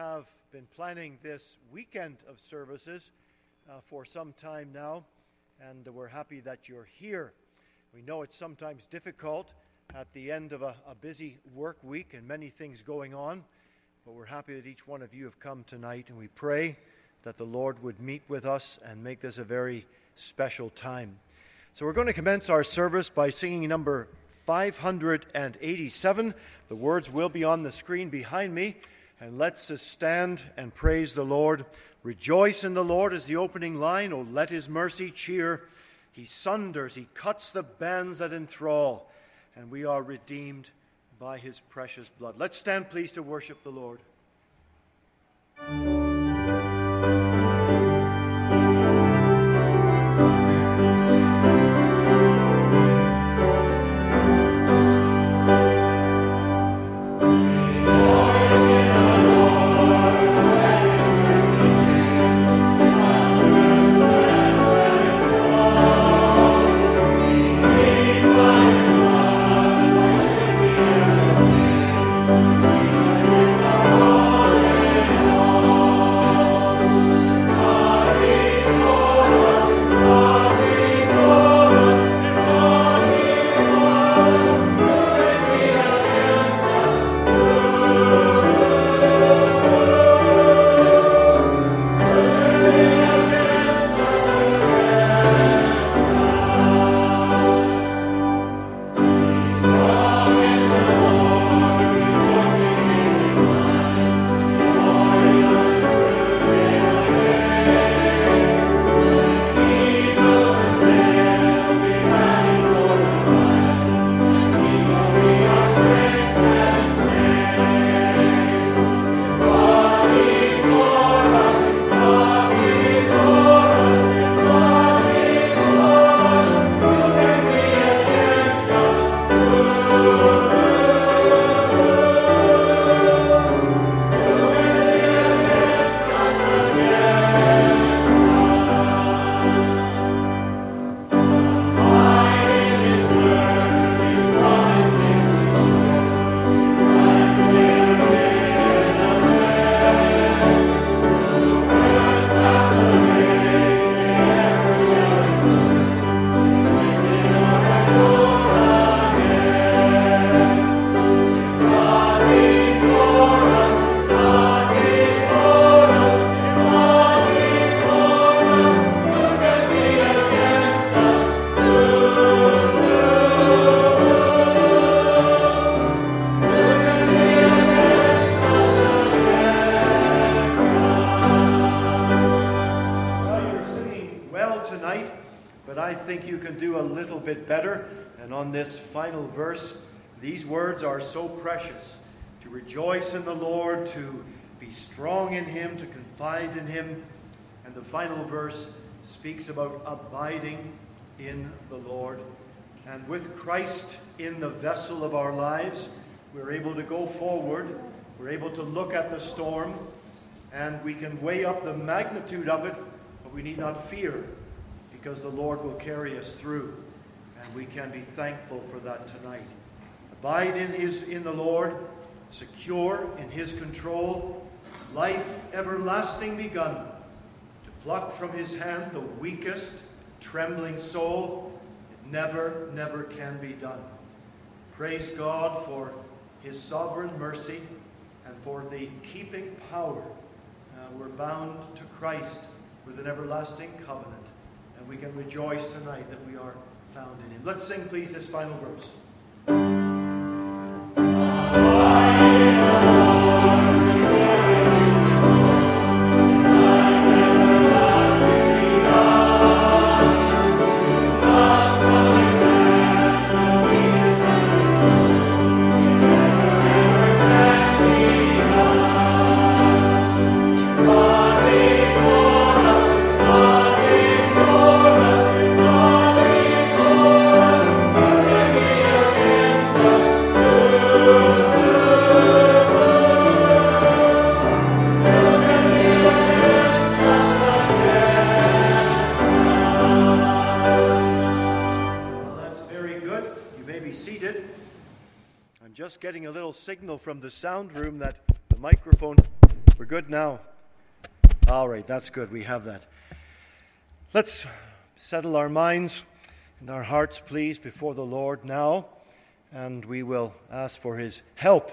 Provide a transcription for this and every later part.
have been planning this weekend of services uh, for some time now, and we're happy that you're here. We know it's sometimes difficult at the end of a, a busy work week and many things going on, but we're happy that each one of you have come tonight, and we pray that the Lord would meet with us and make this a very special time. So we're going to commence our service by singing number 587. The words will be on the screen behind me. And let's stand and praise the Lord. Rejoice in the Lord is the opening line. Oh, let his mercy cheer. He sunders, he cuts the bands that enthrall, and we are redeemed by his precious blood. Let's stand, please, to worship the Lord. Words are so precious to rejoice in the Lord, to be strong in Him, to confide in Him. And the final verse speaks about abiding in the Lord. And with Christ in the vessel of our lives, we're able to go forward, we're able to look at the storm, and we can weigh up the magnitude of it, but we need not fear because the Lord will carry us through. And we can be thankful for that tonight. Abide in, his, in the Lord, secure in his control, life everlasting begun, to pluck from his hand the weakest, trembling soul, it never, never can be done. Praise God for his sovereign mercy and for the keeping power. Uh, we're bound to Christ with an everlasting covenant, and we can rejoice tonight that we are found in him. Let's sing, please, this final verse. Signal from the sound room that the microphone We're good now. All right, that's good. We have that. Let's settle our minds and our hearts, please, before the Lord now, and we will ask for His help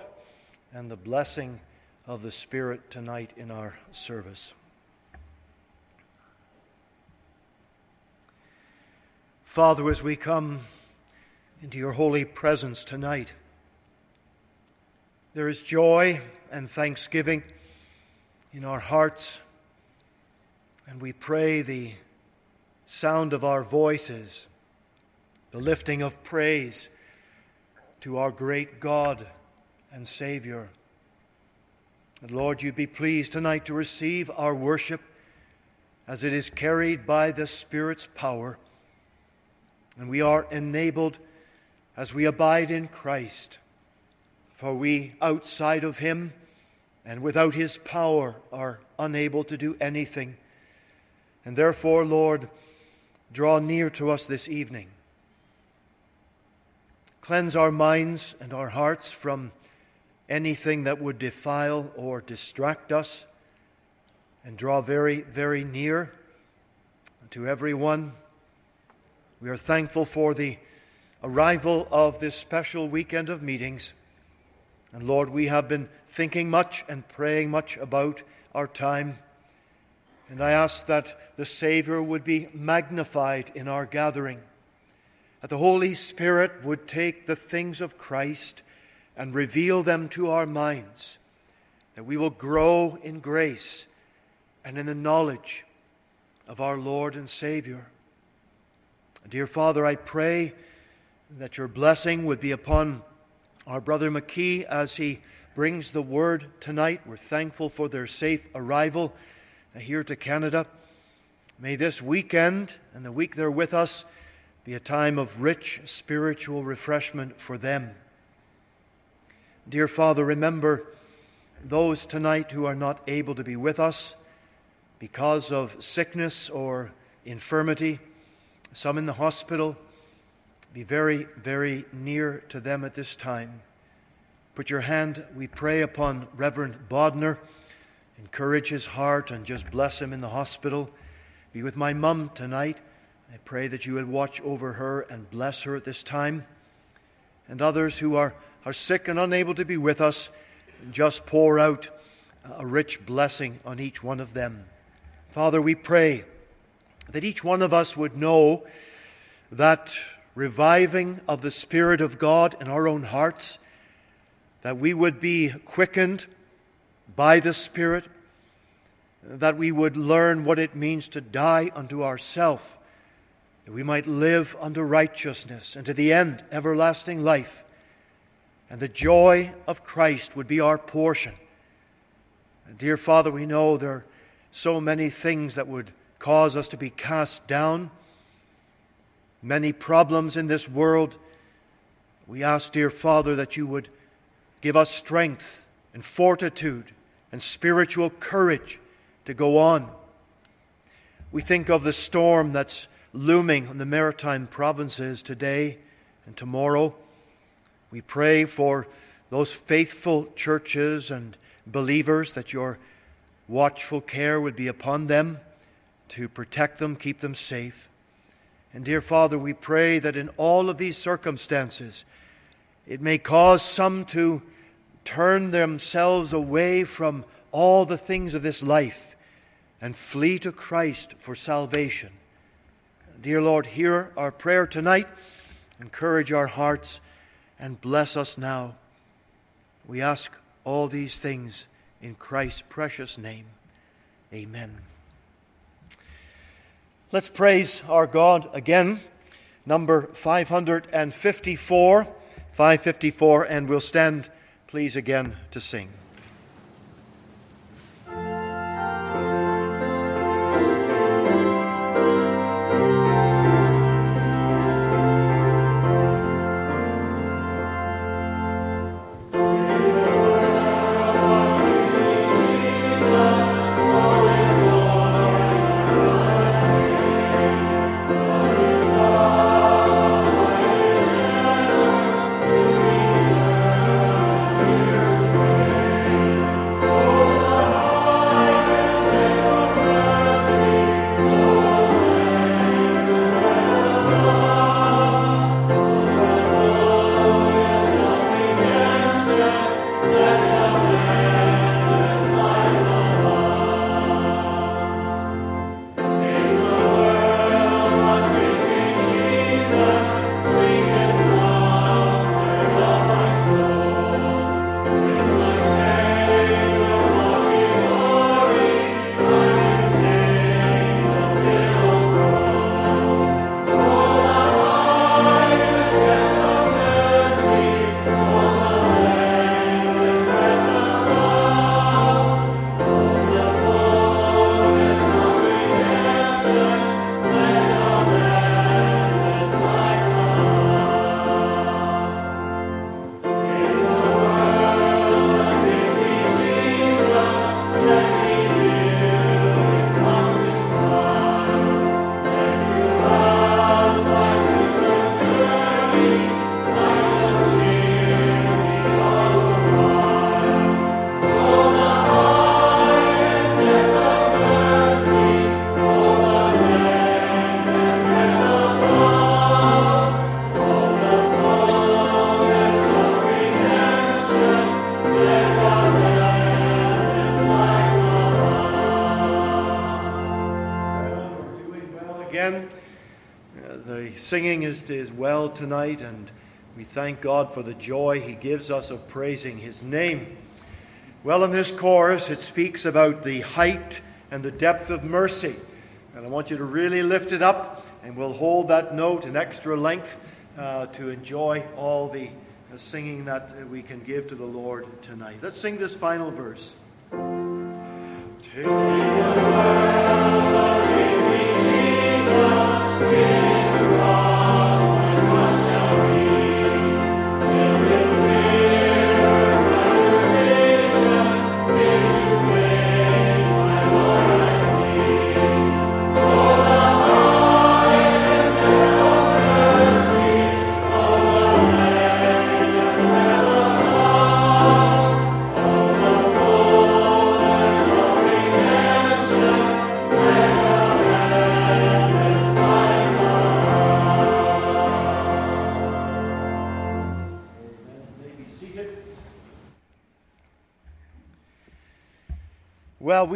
and the blessing of the Spirit tonight in our service. Father, as we come into your holy presence tonight, there is joy and thanksgiving in our hearts, and we pray the sound of our voices, the lifting of praise to our great God and Savior. And Lord, you be pleased tonight to receive our worship as it is carried by the Spirit's power. And we are enabled as we abide in Christ. For we, outside of Him and without His power, are unable to do anything. And therefore, Lord, draw near to us this evening. Cleanse our minds and our hearts from anything that would defile or distract us, and draw very, very near to everyone. We are thankful for the arrival of this special weekend of meetings. And Lord, we have been thinking much and praying much about our time. And I ask that the Savior would be magnified in our gathering, that the Holy Spirit would take the things of Christ and reveal them to our minds, that we will grow in grace and in the knowledge of our Lord and Savior. Dear Father, I pray that your blessing would be upon our brother McKee as he brings the word tonight. We're thankful for their safe arrival here to Canada. May this weekend and the week they're with us be a time of rich spiritual refreshment for them. Dear Father, remember those tonight who are not able to be with us because of sickness or infirmity, some in the hospital. Be very, very near to them at this time. Put your hand, we pray, upon Reverend Bodner. Encourage his heart and just bless him in the hospital. Be with my mum tonight. I pray that you will watch over her and bless her at this time. And others who are are sick and unable to be with us, just pour out a rich blessing on each one of them. Father, we pray that each one of us would know that reviving of the Spirit of God in our own hearts, that we would be quickened by the Spirit, that we would learn what it means to die unto ourself, that we might live unto righteousness and to the end everlasting life and the joy of Christ would be our portion. And dear Father, we know there are so many things that would cause us to be cast down, many problems in this world. We ask, dear Father, that you would give us strength and fortitude and spiritual courage to go on. We think of the storm that's looming on the maritime provinces today and tomorrow. We pray for those faithful churches and believers that your watchful care would be upon them to protect them, keep them safe. And dear Father, we pray that in all of these circumstances, it may cause some to turn themselves away from all the things of this life and flee to Christ for salvation. Dear Lord, hear our prayer tonight. Encourage our hearts and bless us now. We ask all these things in Christ's precious name. Amen. Let's praise our God again. Number 554, 554, and we'll stand, please, again to sing. Singing is, well tonight, and we thank God for the joy He gives us of praising His name. Well, in this chorus, it speaks about the height and the depth of mercy. And I want you to really lift it up, and we'll hold that note an extra length uh, to enjoy all the uh, singing that we can give to the Lord tonight. Let's sing this final verse. Take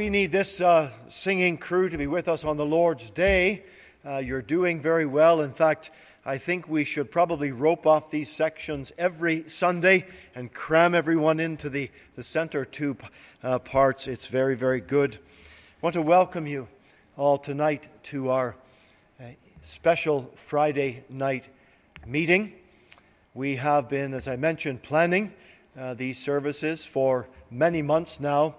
we need this uh, singing crew to be with us on the Lord's Day. Uh, you're doing very well. In fact, I think we should probably rope off these sections every Sunday and cram everyone into the, the center two uh, parts. It's very, very good. I want to welcome you all tonight to our uh, special Friday night meeting. We have been, as I mentioned, planning uh, these services for many months now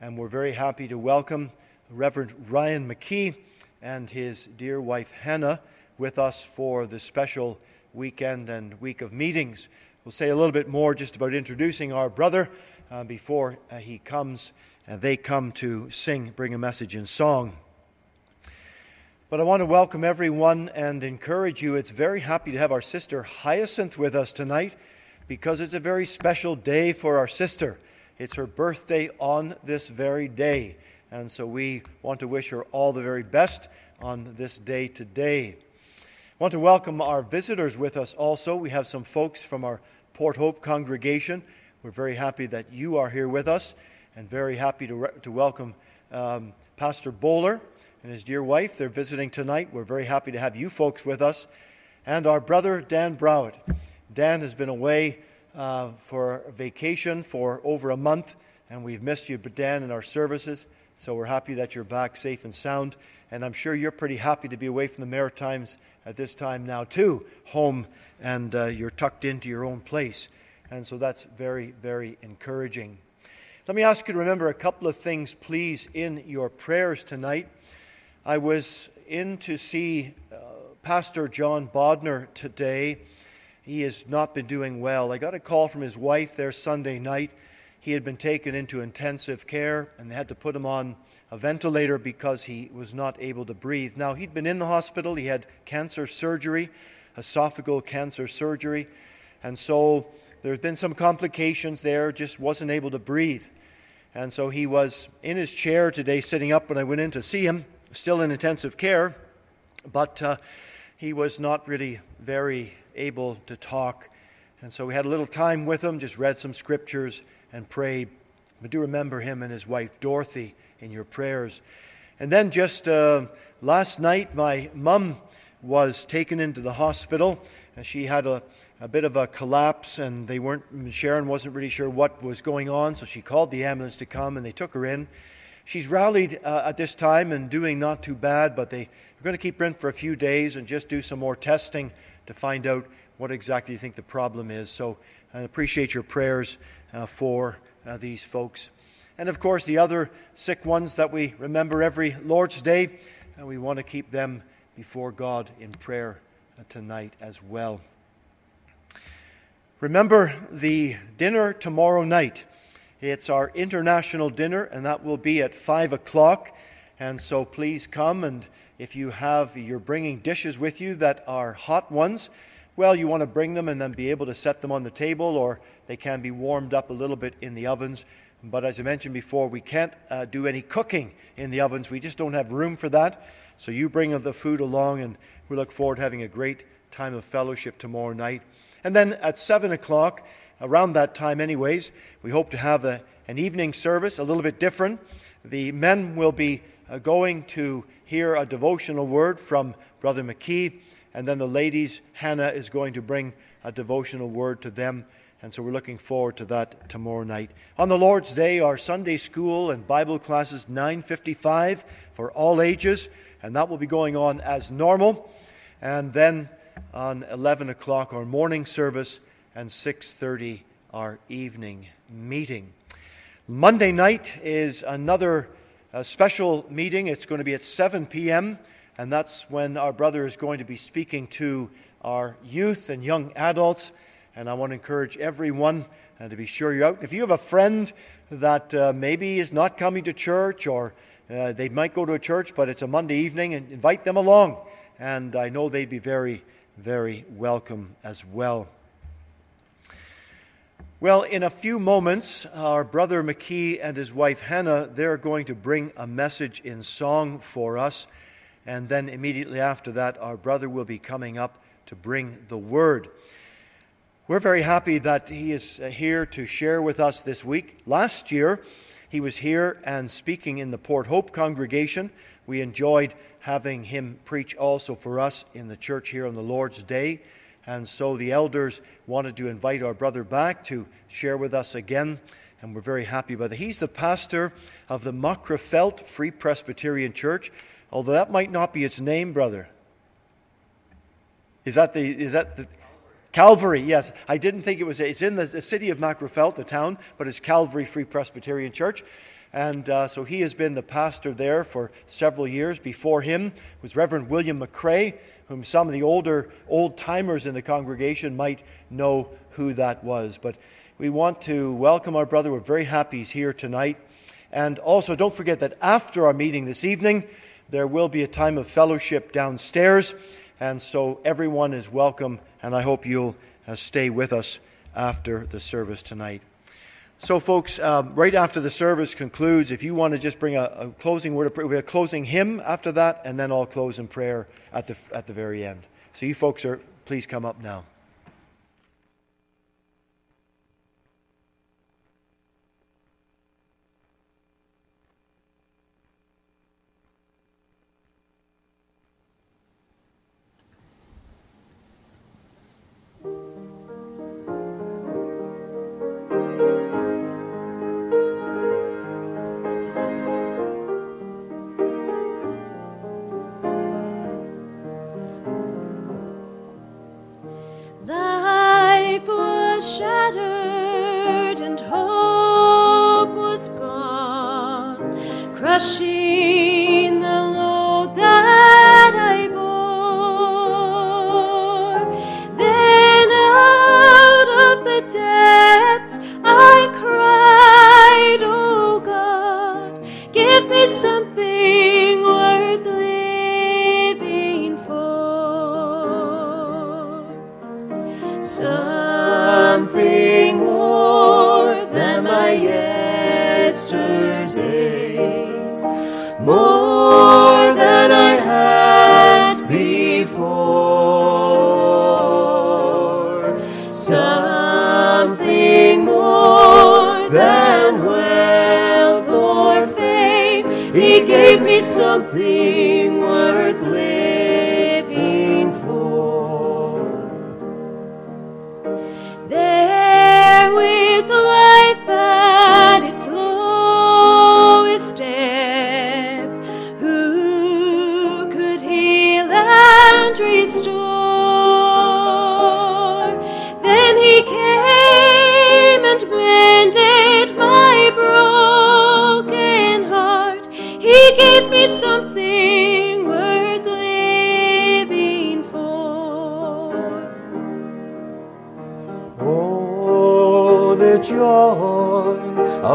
and we're very happy to welcome Reverend Ryan McKee and his dear wife Hannah with us for the special weekend and week of meetings. We'll say a little bit more just about introducing our brother uh, before uh, he comes and they come to sing, bring a message in song. But I want to welcome everyone and encourage you. It's very happy to have our sister Hyacinth with us tonight because it's a very special day for our sister. It's her birthday on this very day. And so we want to wish her all the very best on this day today. I want to welcome our visitors with us also. We have some folks from our Port Hope congregation. We're very happy that you are here with us and very happy to, re- to welcome um, Pastor Bowler and his dear wife. They're visiting tonight. We're very happy to have you folks with us. And our brother, Dan Browett. Dan has been away uh, for vacation for over a month, and we've missed you, Dan, in our services. So we're happy that you're back safe and sound. And I'm sure you're pretty happy to be away from the Maritimes at this time now, too, home, and uh, you're tucked into your own place. And so that's very, very encouraging. Let me ask you to remember a couple of things, please, in your prayers tonight. I was in to see uh, Pastor John Bodner today he has not been doing well. I got a call from his wife there Sunday night. He had been taken into intensive care and they had to put him on a ventilator because he was not able to breathe. Now, he'd been in the hospital, he had cancer surgery, esophageal cancer surgery, and so there had been some complications there, just wasn't able to breathe. And so he was in his chair today, sitting up when I went in to see him, still in intensive care, but uh, he was not really very able to talk. And so we had a little time with him, just read some scriptures and prayed. But do remember him and his wife Dorothy in your prayers. And then just uh, last night, my mum was taken into the hospital. She had a, a bit of a collapse, and they weren't. Sharon wasn't really sure what was going on, so she called the ambulance to come, and they took her in. She's rallied uh, at this time and doing not too bad, but they are going to keep her in for a few days and just do some more testing to find out what exactly you think the problem is. So I appreciate your prayers uh, for uh, these folks. And of course, the other sick ones that we remember every Lord's Day, uh, we want to keep them before God in prayer uh, tonight as well. Remember the dinner tomorrow night. It's our international dinner, and that will be at 5 o'clock. And so please come and if you have, you're bringing dishes with you that are hot ones, well, you want to bring them and then be able to set them on the table, or they can be warmed up a little bit in the ovens. But as I mentioned before, we can't uh, do any cooking in the ovens. We just don't have room for that. So you bring the food along, and we look forward to having a great time of fellowship tomorrow night. And then at 7 o'clock, around that time, anyways, we hope to have a, an evening service, a little bit different. The men will be Uh, going to hear a devotional word from Brother McKee, and then the ladies, Hannah, is going to bring a devotional word to them. And so we're looking forward to that tomorrow night. On the Lord's Day, our Sunday school and Bible classes 9:55 for all ages, and that will be going on as normal. And then on 11 o'clock, our morning service, and 6:30 our evening meeting. Monday night is another uh, special meeting. It's going to be at 7 p.m., and that's when our brother is going to be speaking to our youth and young adults. And I want to encourage everyone uh, to be sure you're out. If you have a friend that uh, maybe is not coming to church or uh, they might go to a church, but it's a Monday evening, and invite them along. And I know they'd be very, very welcome as well. Well, in a few moments, our brother McKee and his wife Hannah, they're going to bring a message in song for us. And then immediately after that, our brother will be coming up to bring the word. We're very happy that he is uh, here to share with us this week. Last year, he was here and speaking in the Port Hope congregation. We enjoyed having him preach also for us in the church here on the Lord's Day. And so the elders wanted to invite our brother back to share with us again, and we're very happy about that. He's the pastor of the Magherafelt Free Presbyterian Church, although that might not be its name, brother. Is that the is that the Calvary? Yes, I didn't think it was. It's in the, city of Magherafelt, the town, but it's Calvary Free Presbyterian Church. And uh, so he has been the pastor there for several years. Before him was Reverend William McCrea, whom some of the older old timers in the congregation might know who that was. But we want to welcome our brother. We're very happy he's here tonight. And also, don't forget that after our meeting this evening, there will be a time of fellowship downstairs. And so everyone is welcome, and I hope you'll uh, stay with us after the service tonight. So, folks, um, right after the service concludes, if you want to just bring a, a closing word of prayer, we have a closing hymn after that, and then I'll close in prayer at the, at the very end. So, you folks are, please come up now. she more than I had before. Something more than wealth or fame. He gave me something.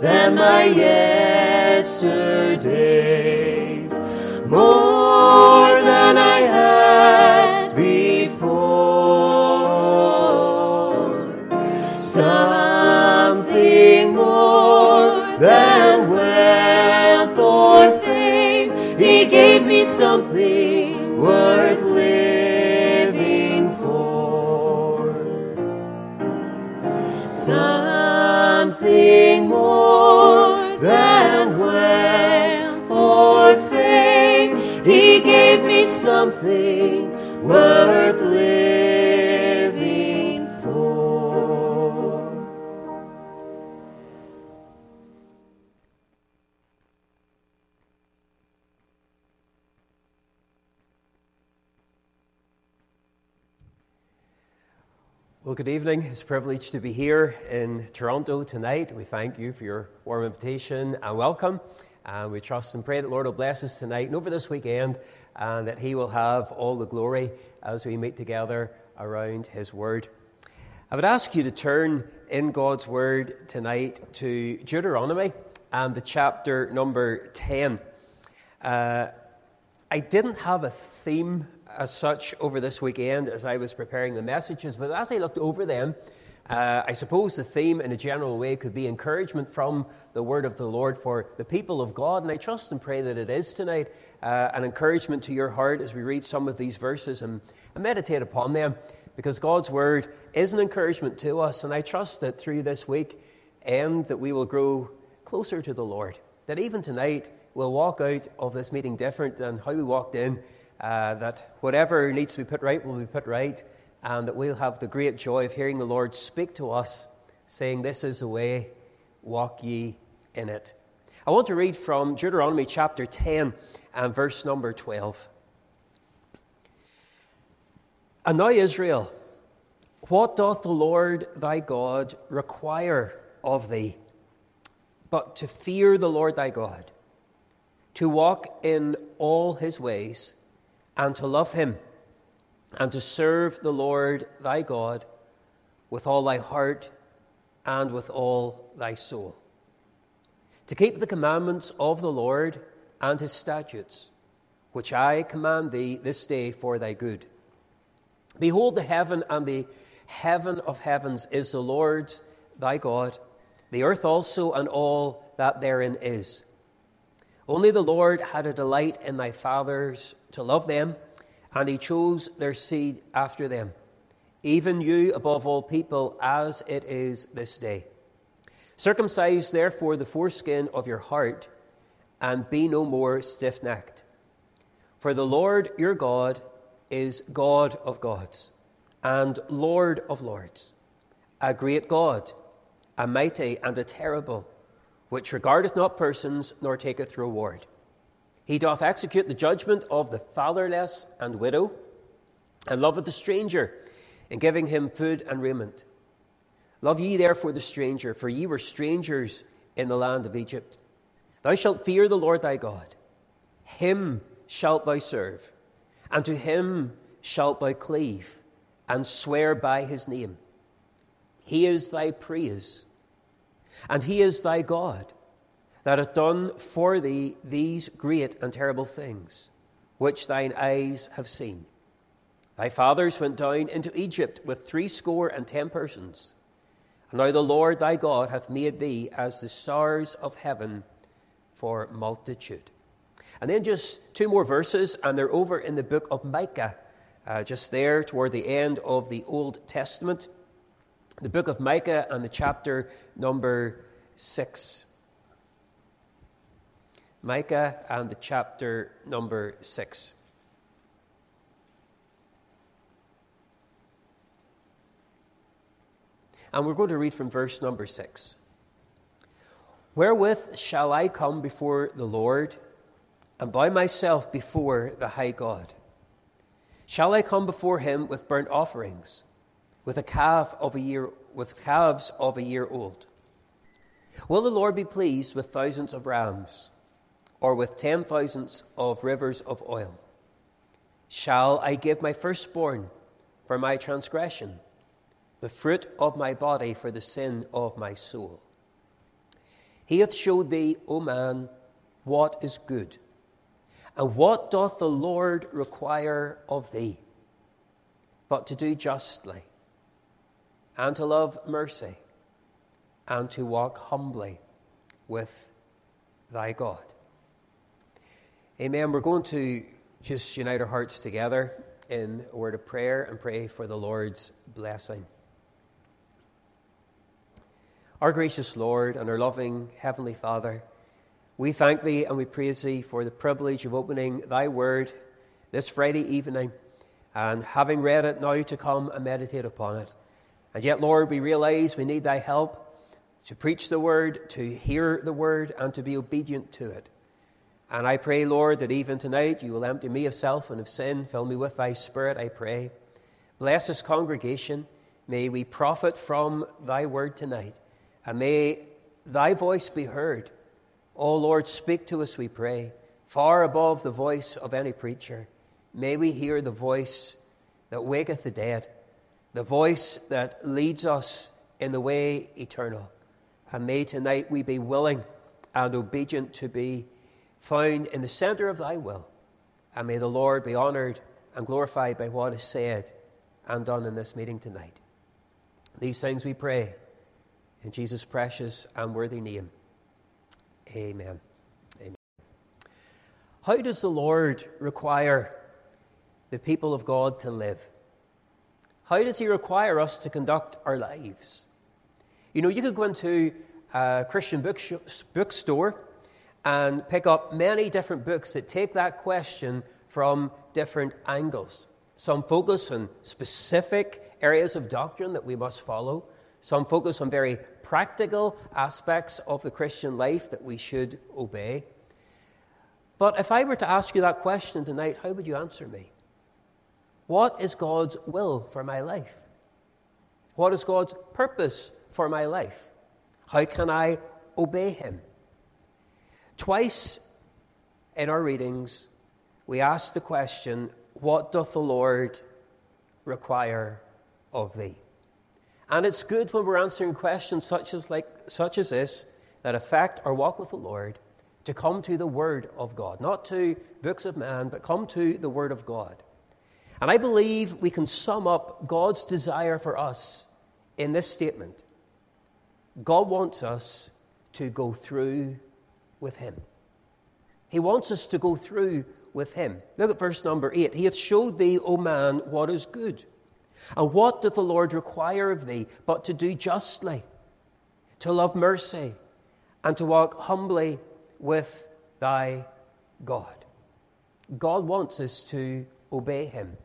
than my yesterdays, more something worth living for. Well, good evening. It's a privilege to be here in Toronto tonight. We thank you for your warm invitation and welcome. And we trust and pray that Lord will bless us tonight and over this weekend, and that He will have all the glory as we meet together around His Word. I would ask you to turn in God's Word tonight to Deuteronomy and the chapter number 10. Uh, I didn't have a theme as such over this weekend as I was preparing the messages, but as I looked over them, uh, I suppose the theme in a general way could be encouragement from the word of the Lord for the people of God, and I trust and pray that it is tonight uh, an encouragement to your heart as we read some of these verses and, and meditate upon them, because God's word is an encouragement to us, and I trust that through this week and that we will grow closer to the Lord, that even tonight we'll walk out of this meeting different than how we walked in uh, that whatever needs to be put right will be put right, and that we'll have the great joy of hearing the Lord speak to us, saying, This is the way, walk ye in it. I want to read from Deuteronomy chapter 10 and verse number 12. And now, Israel, what doth the Lord thy God require of thee? But to fear the Lord thy God, to walk in all his ways, and to love him and to serve the Lord thy God with all thy heart and with all thy soul. To keep the commandments of the Lord and his statutes, which I command thee this day for thy good. Behold, the heaven and the heaven of heavens is the Lord's thy God, the earth also and all that therein is. Only the Lord had a delight in thy fathers to love them, and he chose their seed after them, even you above all people, as it is this day. Circumcise therefore the foreskin of your heart, and be no more stiff necked. For the Lord your God is God of gods, and Lord of lords, a great God, a mighty and a terrible, which regardeth not persons, nor taketh reward he doth execute the judgment of the fatherless and widow, and loveth the stranger, in giving him food and raiment. Love ye therefore the stranger, for ye were strangers in the land of Egypt. Thou shalt fear the Lord thy God. Him shalt thou serve, and to him shalt thou cleave, and swear by his name. He is thy praise, and he is thy God that hath done for thee these great and terrible things, which thine eyes have seen. Thy fathers went down into Egypt with threescore and ten persons. And now the Lord thy God hath made thee as the stars of heaven for multitude. And then just two more verses, and they're over in the book of Micah, uh, just there toward the end of the Old Testament. The book of Micah and the chapter number six. Micah and the chapter number 6. And we're going to read from verse number 6. Wherewith shall I come before the Lord and bow myself before the high God? Shall I come before him with burnt offerings, with a calf of a year with calves of a year old? Will the Lord be pleased with thousands of rams? Or with ten thousands of rivers of oil? Shall I give my firstborn for my transgression, the fruit of my body for the sin of my soul? He hath showed thee, O man, what is good, And what doth the Lord require of thee? But to do justly, and to love mercy, and to walk humbly with thy God. Amen. We're going to just unite our hearts together in a word of prayer and pray for the Lord's blessing. Our gracious Lord and our loving Heavenly Father, we thank Thee and we praise Thee for the privilege of opening Thy Word this Friday evening and having read it now to come and meditate upon it. And yet, Lord, we realize we need Thy help to preach the Word, to hear the Word, and to be obedient to it. And I pray, Lord, that even tonight you will empty me of self and of sin. Fill me with Thy Spirit, I pray. Bless this congregation. May we profit from Thy Word tonight. And may thy voice be heard. O Lord, speak to us, we pray, far above the voice of any preacher. May we hear the voice that waketh the dead, the voice that leads us in the way eternal. And may tonight we be willing and obedient to be found in the center of thy will. And may the Lord be honored and glorified by what is said and done in this meeting tonight. These things we pray in Jesus' precious and worthy name, amen. Amen. How does the Lord require the people of God to live? How does He require us to conduct our lives? You know, you could go into a Christian bookstore and pick up many different books that take that question from different angles. Some focus on specific areas of doctrine that we must follow. Some focus on very practical aspects of the Christian life that we should obey. But if I were to ask you that question tonight, how would you answer me? What is God's will for my life? What is God's purpose for my life? How can I obey Him? Twice in our readings, we ask the question, What doth the Lord require of thee? And it's good when we're answering questions such as, like, such as this that affect our walk with the Lord to come to the Word of God, not to books of man, but come to the Word of God. And I believe we can sum up God's desire for us in this statement God wants us to go through with Him. He wants us to go through with Him. Look at verse number 8. He hath showed thee, O man, what is good. And what doth the Lord require of thee but to do justly, to love mercy, and to walk humbly with thy God? God wants us to obey Him,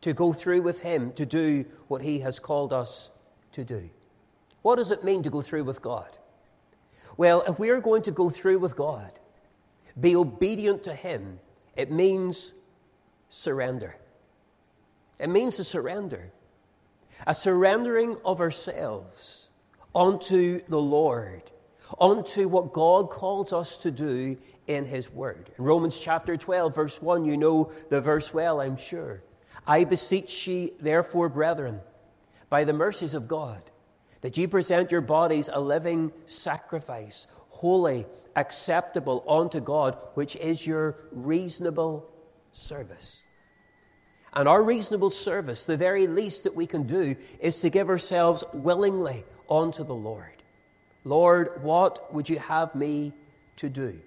to go through with Him, to do what He has called us to do. What does it mean to go through with God? Well, if we are going to go through with God, be obedient to Him, it means surrender. It means a surrender, a surrendering of ourselves unto the Lord, unto what God calls us to do in His Word. In Romans chapter 12, verse 1, you know the verse well, I'm sure. I beseech ye, therefore, brethren, by the mercies of God, that ye present your bodies a living sacrifice, holy, acceptable unto God, which is your reasonable service. And our reasonable service, the very least that we can do, is to give ourselves willingly unto the Lord. Lord, what would you have me to do?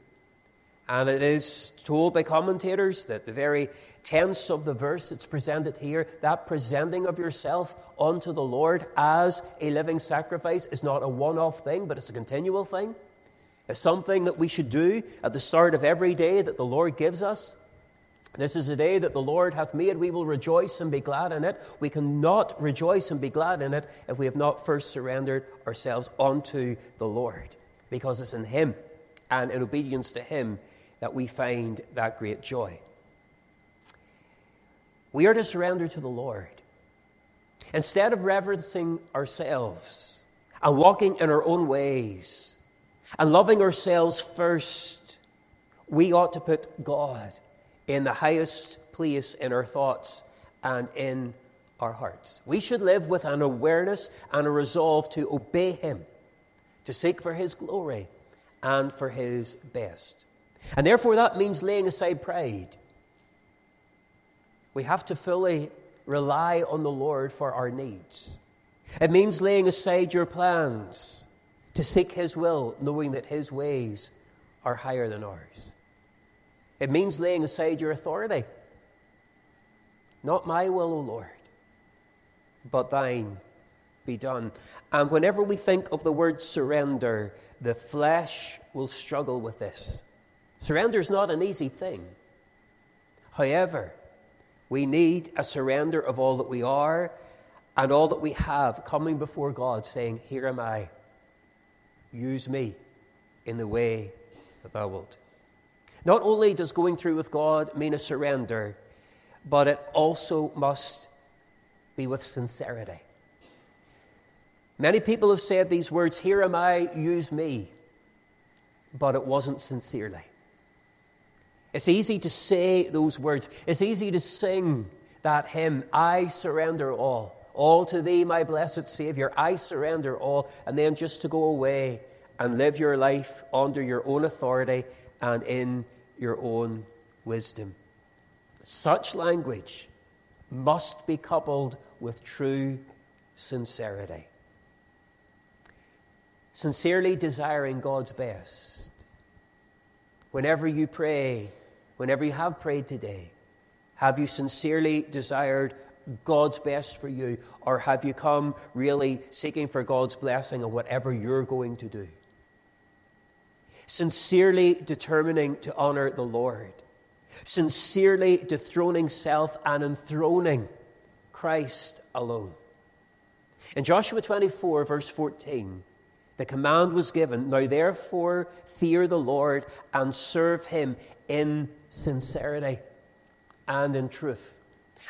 And it is told by commentators that the very tense of the verse that's presented here, that presenting of yourself unto the Lord as a living sacrifice, is not a one off thing, but it's a continual thing. It's something that we should do at the start of every day that the Lord gives us. This is a day that the Lord hath made. We will rejoice and be glad in it. We cannot rejoice and be glad in it if we have not first surrendered ourselves unto the Lord, because it's in Him and in obedience to Him that we find that great joy. We are to surrender to the Lord. Instead of reverencing ourselves and walking in our own ways and loving ourselves first, we ought to put God in the highest place in our thoughts and in our hearts. We should live with an awareness and a resolve to obey Him, to seek for His glory and for His best. And therefore, that means laying aside pride. We have to fully rely on the Lord for our needs. It means laying aside your plans to seek His will, knowing that His ways are higher than ours. It means laying aside your authority. Not my will, O Lord, but thine be done. And whenever we think of the word surrender, the flesh will struggle with this. Surrender is not an easy thing. However, we need a surrender of all that we are and all that we have coming before God, saying, Here am I. Use me in the way that thou wilt. Not only does going through with God mean a surrender, but it also must be with sincerity. Many people have said these words, Here am I, use me, but it wasn't sincerely. It's easy to say those words, it's easy to sing that hymn, I surrender all. All to thee, my blessed Savior, I surrender all, and then just to go away and live your life under your own authority and in your own wisdom. Such language must be coupled with true sincerity. Sincerely desiring God's best. Whenever you pray, whenever you have prayed today, have you sincerely desired God's best for you, or have you come really seeking for God's blessing on whatever you're going to do? Sincerely determining to honor the Lord, sincerely dethroning self and enthroning Christ alone. In Joshua 24, verse 14, the command was given Now therefore fear the Lord and serve him in sincerity and in truth.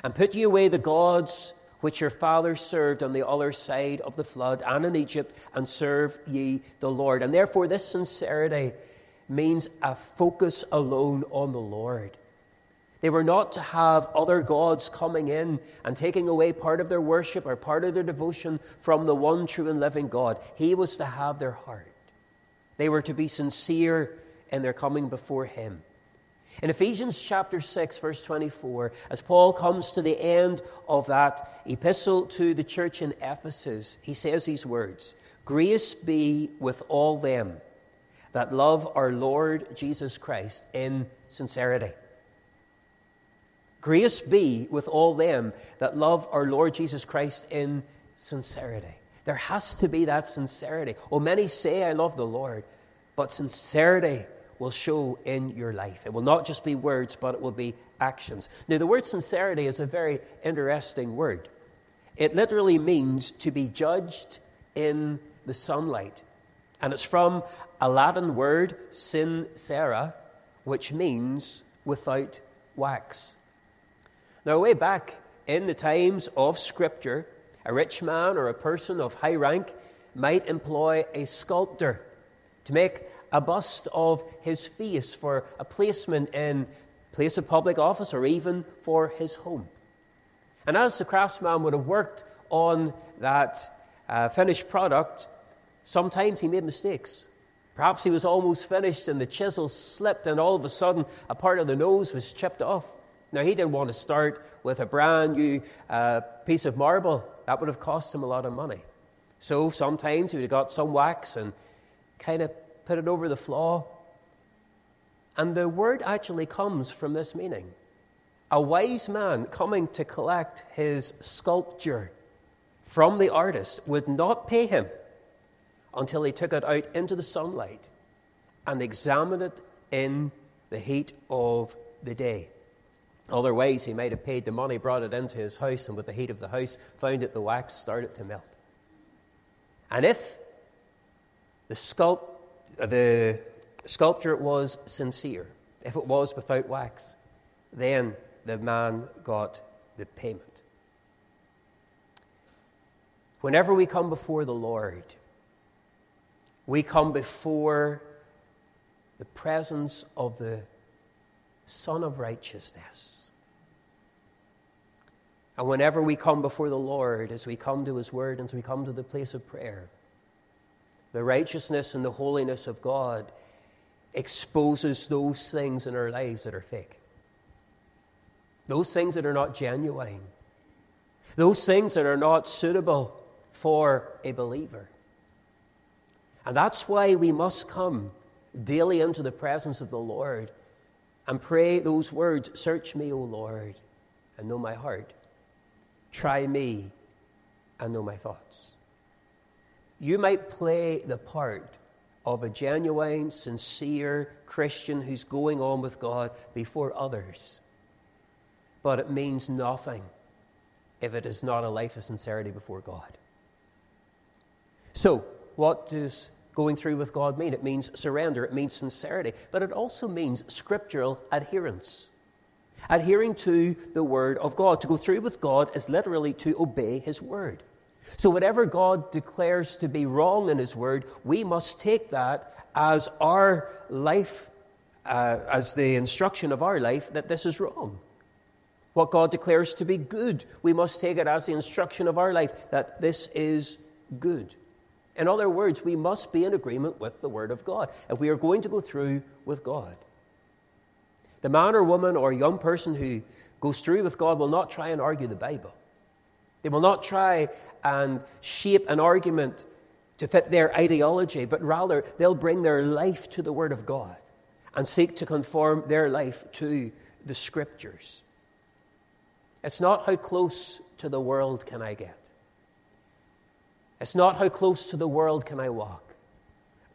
And put ye away the gods which your fathers served on the other side of the flood and in Egypt, and serve ye the Lord. And therefore, this sincerity means a focus alone on the Lord. They were not to have other gods coming in and taking away part of their worship or part of their devotion from the one true and living God. He was to have their heart. They were to be sincere in their coming before Him. In Ephesians chapter 6, verse 24, as Paul comes to the end of that epistle to the church in Ephesus, he says these words Grace be with all them that love our Lord Jesus Christ in sincerity. Grace be with all them that love our Lord Jesus Christ in sincerity. There has to be that sincerity. Oh, many say, I love the Lord, but sincerity will show in your life. It will not just be words, but it will be actions. Now, the word sincerity is a very interesting word. It literally means to be judged in the sunlight. And it's from a Latin word, sincera, which means without wax. Now, way back in the times of Scripture, a rich man or a person of high rank might employ a sculptor to make a bust of his face for a placement in place of public office or even for his home. And as the craftsman would have worked on that uh, finished product, sometimes he made mistakes. Perhaps he was almost finished and the chisel slipped, and all of a sudden a part of the nose was chipped off. Now, he didn't want to start with a brand new uh, piece of marble. That would have cost him a lot of money. So sometimes he would have got some wax and kind of put it over the flaw. And the word actually comes from this meaning. A wise man coming to collect his sculpture from the artist would not pay him until he took it out into the sunlight and examined it in the heat of the day. Otherwise, he might have paid the money, brought it into his house, and with the heat of the house, found that the wax started to melt. And if the sculpt the sculpture was sincere, if it was without wax, then the man got the payment. Whenever we come before the Lord, we come before the presence of the Son of Righteousness. And whenever we come before the Lord, as we come to His Word and as we come to the place of prayer, the righteousness and the holiness of God exposes those things in our lives that are fake, those things that are not genuine, those things that are not suitable for a believer. And that's why we must come daily into the presence of the Lord and pray those words Search me, O Lord, and know my heart. Try me and know my thoughts. You might play the part of a genuine, sincere Christian who's going on with God before others, but it means nothing if it is not a life of sincerity before God. So, what does going through with God mean? It means surrender, it means sincerity, but it also means scriptural adherence. Adhering to the Word of God. To go through with God is literally to obey His Word. So, whatever God declares to be wrong in His Word, we must take that as our life, uh, as the instruction of our life that this is wrong. What God declares to be good, we must take it as the instruction of our life that this is good. In other words, we must be in agreement with the Word of God if we are going to go through with God. The man or woman or young person who goes through with God will not try and argue the Bible. They will not try and shape an argument to fit their ideology, but rather they'll bring their life to the Word of God and seek to conform their life to the Scriptures. It's not how close to the world can I get. It's not how close to the world can I walk,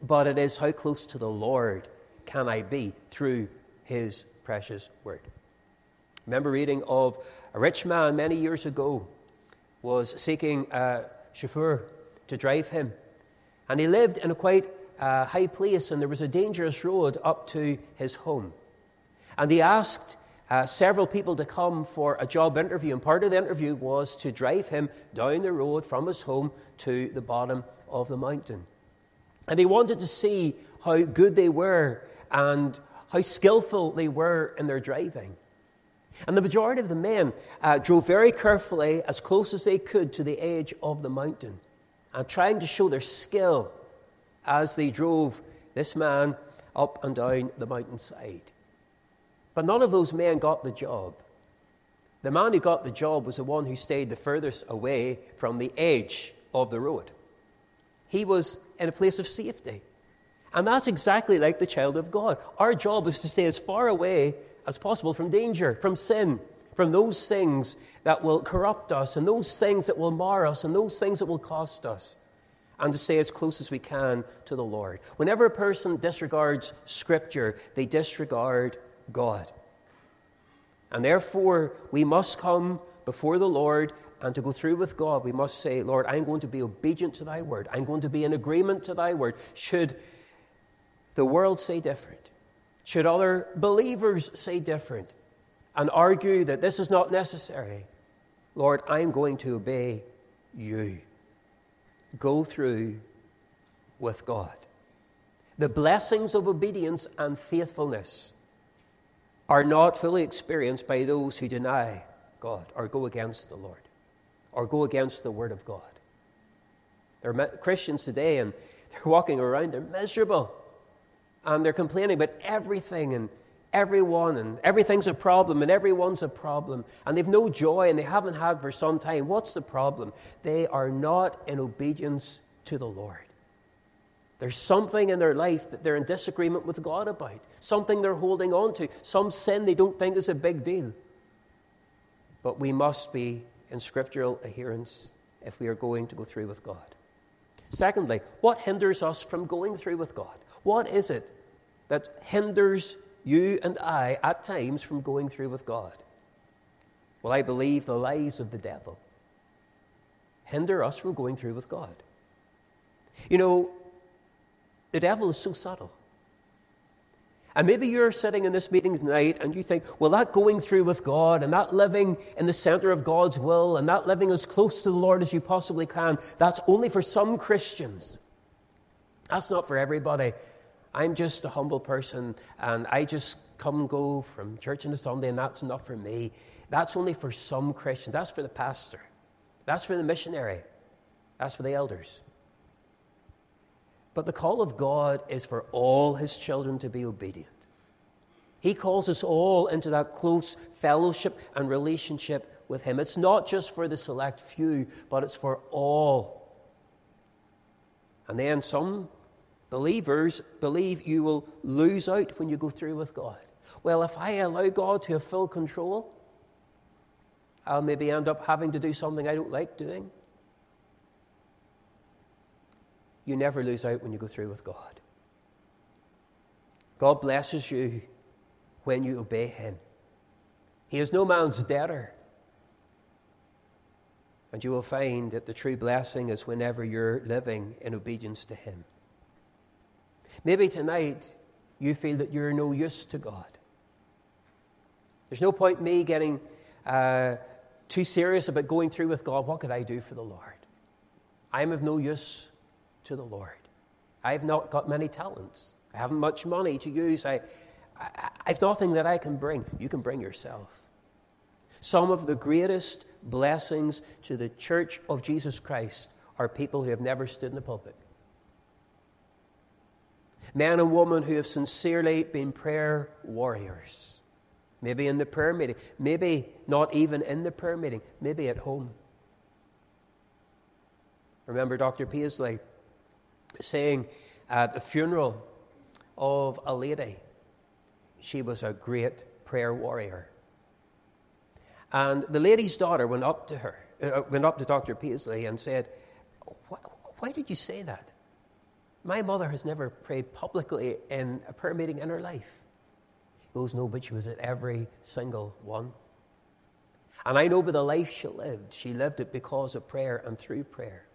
but it is how close to the Lord can I be through His precious Word. remember reading of a rich man many years ago was seeking a chauffeur to drive him. And he lived in a quite uh, high place, and there was a dangerous road up to his home. And he asked uh, several people to come for a job interview, and part of the interview was to drive him down the road from his home to the bottom of the mountain. And he wanted to see how good they were and how skillful they were in their driving. And the majority of the men uh, drove very carefully, as close as they could, to the edge of the mountain, and trying to show their skill as they drove this man up and down the mountainside. But none of those men got the job. The man who got the job was the one who stayed the furthest away from the edge of the road. He was in a place of safety. And that's exactly like the child of God. Our job is to stay as far away as possible from danger, from sin, from those things that will corrupt us, and those things that will mar us, and those things that will cost us, and to stay as close as we can to the Lord. Whenever a person disregards Scripture, they disregard God. And therefore, we must come before the Lord and to go through with God, we must say, Lord, I'm going to be obedient to thy word. I'm going to be in agreement to thy word. Should the world say different, should other believers say different, and argue that this is not necessary, Lord, I'm going to obey you. Go through with God. The blessings of obedience and faithfulness are not fully experienced by those who deny God or go against the Lord or go against the Word of God. There are Christians today and they're walking around, they're miserable and they're complaining about everything and everyone and everything's a problem and everyone's a problem and they've no joy and they haven't had for some time. What's the problem? They are not in obedience to the Lord. There's something in their life that they're in disagreement with God about, something they're holding on to, some sin they don't think is a big deal. But we must be in scriptural adherence if we are going to go through with God. Secondly, what hinders us from going through with God? What is it that hinders you and I at times from going through with God? Well, I believe the lies of the devil hinder us from going through with God. You know, the devil is so subtle. And maybe you're sitting in this meeting tonight and you think, well, that going through with God and that living in the center of God's will and that living as close to the Lord as you possibly can, that's only for some Christians. That's not for everybody. I'm just a humble person and I just come and go from church on a Sunday and that's enough for me. That's only for some Christians. That's for the pastor. That's for the missionary. That's for the elders. But the call of God is for all his children to be obedient. He calls us all into that close fellowship and relationship with him. It's not just for the select few, but it's for all. And then some believers believe you will lose out when you go through with God. Well, if I allow God to have full control, I'll maybe end up having to do something I don't like doing. You never lose out when you go through with God. God blesses you when you obey Him. He is no man's debtor. And you will find that the true blessing is whenever you're living in obedience to Him. Maybe tonight you feel that you're no use to God. There's no point me getting uh, too serious about going through with God. What could I do for the Lord? I am of no use to the Lord. I have not got many talents. I haven't much money to use. I, I, I've nothing that I can bring. You can bring yourself. Some of the greatest blessings to the church of Jesus Christ are people who have never stood in the pulpit. Men and women who have sincerely been prayer warriors. Maybe in the prayer meeting, maybe not even in the prayer meeting, maybe at home. Remember Dr. Paisley saying at the funeral of a lady, she was a great prayer warrior. And the lady's daughter went up to her, uh, went up to Dr. Paisley and said, Why did you say that? My mother has never prayed publicly in a prayer meeting in her life. He goes, No, but she was at every single one. And I know by the life she lived, she lived it because of prayer and through prayer.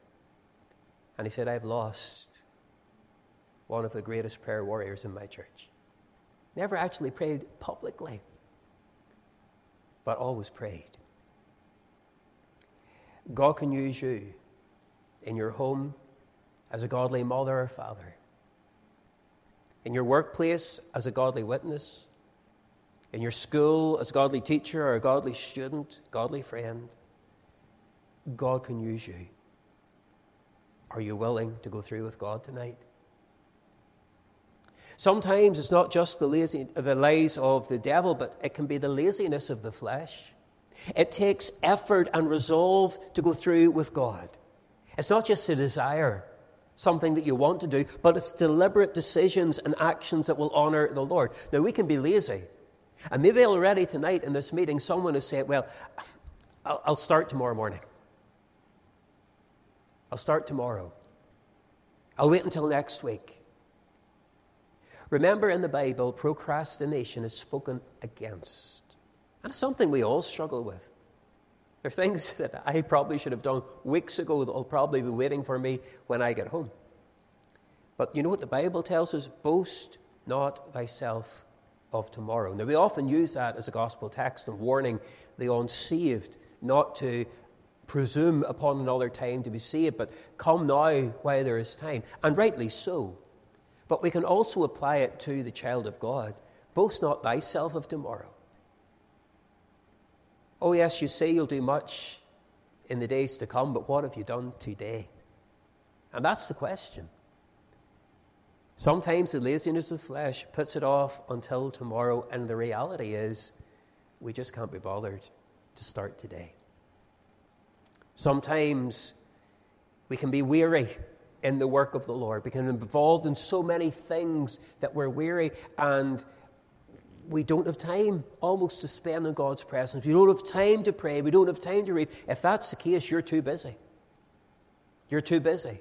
And he said, I've lost one of the greatest prayer warriors in my church. Never actually prayed publicly, but always prayed. God can use you in your home as a godly mother or father, in your workplace as a godly witness, in your school as a godly teacher or a godly student, godly friend. God can use you. Are you willing to go through with God tonight? Sometimes it's not just the, lazy, the lies of the devil, but it can be the laziness of the flesh. It takes effort and resolve to go through with God. It's not just a desire, something that you want to do, but it's deliberate decisions and actions that will honor the Lord. Now, we can be lazy. And maybe already tonight in this meeting, someone has said, Well, I'll, start tomorrow morning. I'll start tomorrow. I'll wait until next week. Remember, in the Bible, procrastination is spoken against. And it's something we all struggle with. There are things that I probably should have done weeks ago that will probably be waiting for me when I get home. But you know what the Bible tells us? Boast not thyself of tomorrow. Now, we often use that as a gospel text and warning the unsaved not to presume upon another time to be saved, but come now while there is time. And rightly so. But we can also apply it to the child of God. Boast not thyself of tomorrow. Oh, yes, you say you'll do much in the days to come, but what have you done today? And that's the question. Sometimes the laziness of flesh puts it off until tomorrow, and the reality is we just can't be bothered to start today. Sometimes we can be weary in the work of the Lord. We can be involved in so many things that we're weary and we don't have time almost to spend in God's presence. We don't have time to pray. We don't have time to read. If that's the case, you're too busy. You're too busy.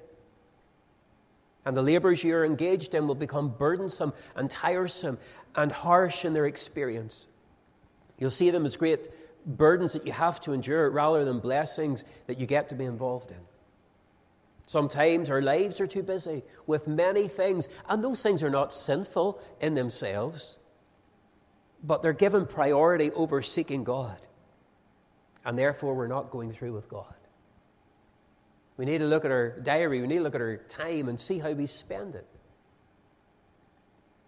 And the labors you're engaged in will become burdensome and tiresome and harsh in their experience. You'll see them as great burdens that you have to endure rather than blessings that you get to be involved in. Sometimes our lives are too busy with many things, and those things are not sinful in themselves, but they're given priority over seeking God. And therefore, we're not going through with God. We need to look at our diary, we need to look at our time and see how we spend it.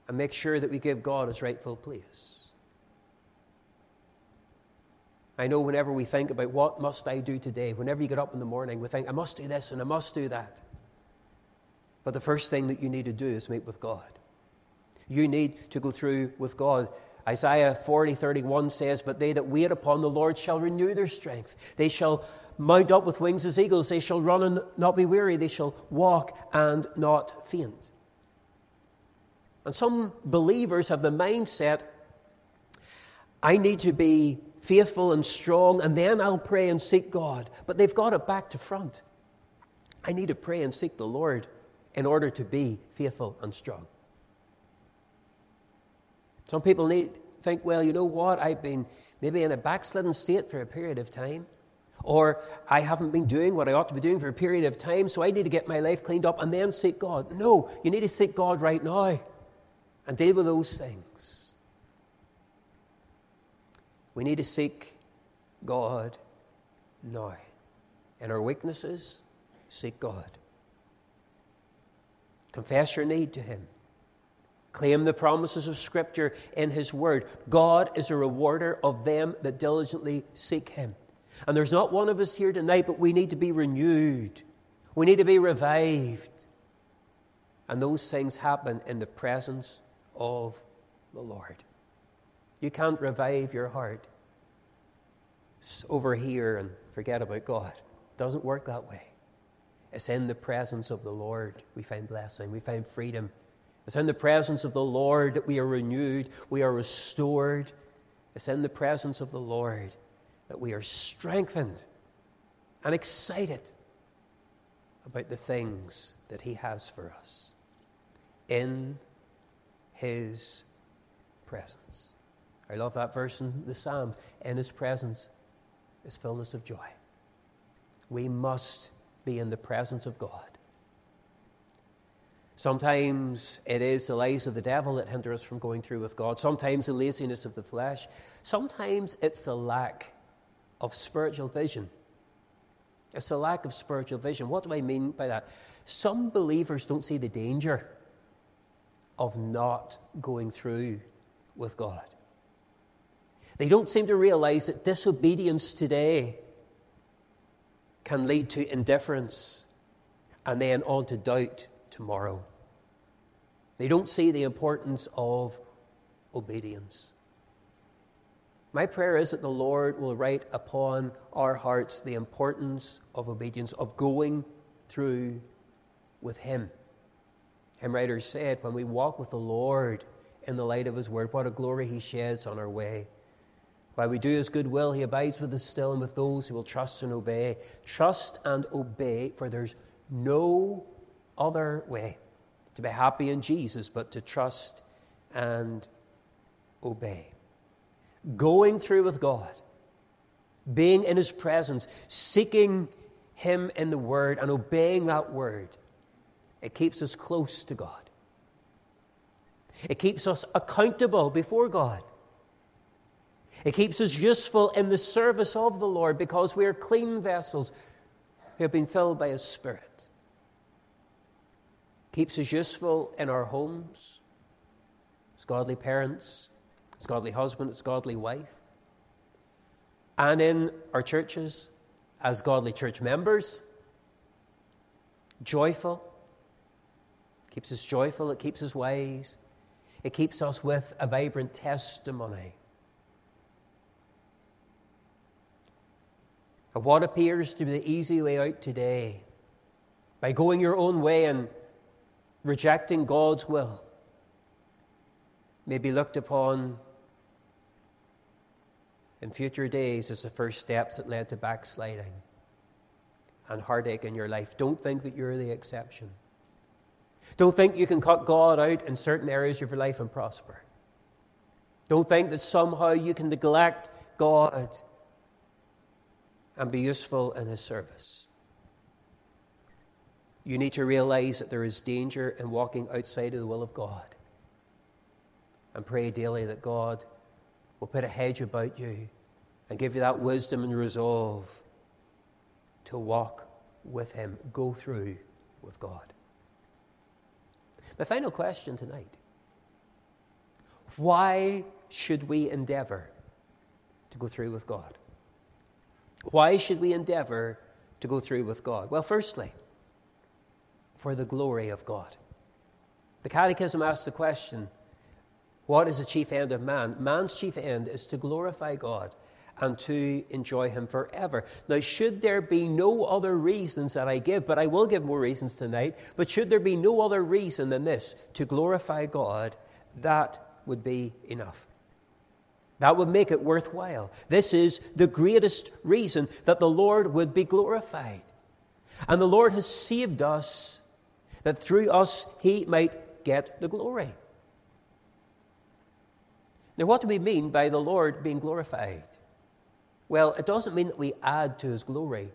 And make sure that we give God his rightful place. I know whenever we think about what must I do today, whenever you get up in the morning, we think, I must do this and I must do that. But the first thing that you need to do is meet with God. You need to go through with God. Isaiah 40, 31 says, But they that wait upon the Lord shall renew their strength. They shall mount up with wings as eagles. They shall run and not be weary. They shall walk and not faint. And some believers have the mindset I need to be faithful and strong, and then I'll pray and seek God. But they've got it back to front. I need to pray and seek the Lord in order to be faithful and strong. Some people need, think, well, you know what? I've been maybe in a backslidden state for a period of time. Or I haven't been doing what I ought to be doing for a period of time, so I need to get my life cleaned up and then seek God. No, you need to seek God right now and deal with those things. We need to seek God now. In our weaknesses, seek God. Confess your need to Him. Claim the promises of Scripture in His Word. God is a rewarder of them that diligently seek Him. And there's not one of us here tonight, but we need to be renewed. We need to be revived. And those things happen in the presence of the Lord. You can't revive your heart over here and forget about God. It doesn't work that way. It's in the presence of the Lord we find blessing, we find freedom. It's in the presence of the Lord that we are renewed, we are restored. It's in the presence of the Lord that we are strengthened and excited about the things that He has for us in His presence. I love that verse in the Psalms. In His presence is fullness of joy. We must be in the presence of God. Sometimes it is the lies of the devil that hinder us from going through with God. Sometimes the laziness of the flesh. Sometimes it's the lack of spiritual vision. It's the lack of spiritual vision. What do I mean by that? Some believers don't see the danger of not going through with God. They don't seem to realize that disobedience today can lead to indifference and then on to doubt tomorrow. They don't see the importance of obedience. My prayer is that the Lord will write upon our hearts the importance of obedience, of going through with Him. Hymn writer said, when we walk with the Lord in the light of His Word, what a glory He sheds on our way. While we do his good will, he abides with us still and with those who will trust and obey. Trust and obey, for there's no other way to be happy in Jesus but to trust and obey. Going through with God, being in his presence, seeking him in the word and obeying that word, it keeps us close to God. It keeps us accountable before God. It keeps us useful in the service of the Lord because we are clean vessels who have been filled by His Spirit. Keeps us useful in our homes, as godly parents, as godly husband, as godly wife, and in our churches as godly church members. Joyful. Keeps us joyful, it keeps us wise, it keeps us with a vibrant testimony of what appears to be the easy way out today by going your own way and rejecting God's will may be looked upon in future days as the first steps that led to backsliding and heartache in your life. Don't think that you're the exception. Don't think you can cut God out in certain areas of your life and prosper. Don't think that somehow you can neglect God and be useful in His service. You need to realize that there is danger in walking outside of the will of God. And pray daily that God will put a hedge about you and give you that wisdom and resolve to walk with Him, go through with God. My final question tonight why should we endeavor to go through with God? Why should we endeavor to go through with God? Well, firstly, for the glory of God. The Catechism asks the question what is the chief end of man? Man's chief end is to glorify God and to enjoy Him forever. Now, should there be no other reasons that I give, but I will give more reasons tonight, but should there be no other reason than this, to glorify God, that would be enough. That would make it worthwhile. This is the greatest reason that the Lord would be glorified. And the Lord has saved us that through us He might get the glory. Now, what do we mean by the Lord being glorified? Well, it doesn't mean that we add to his glory,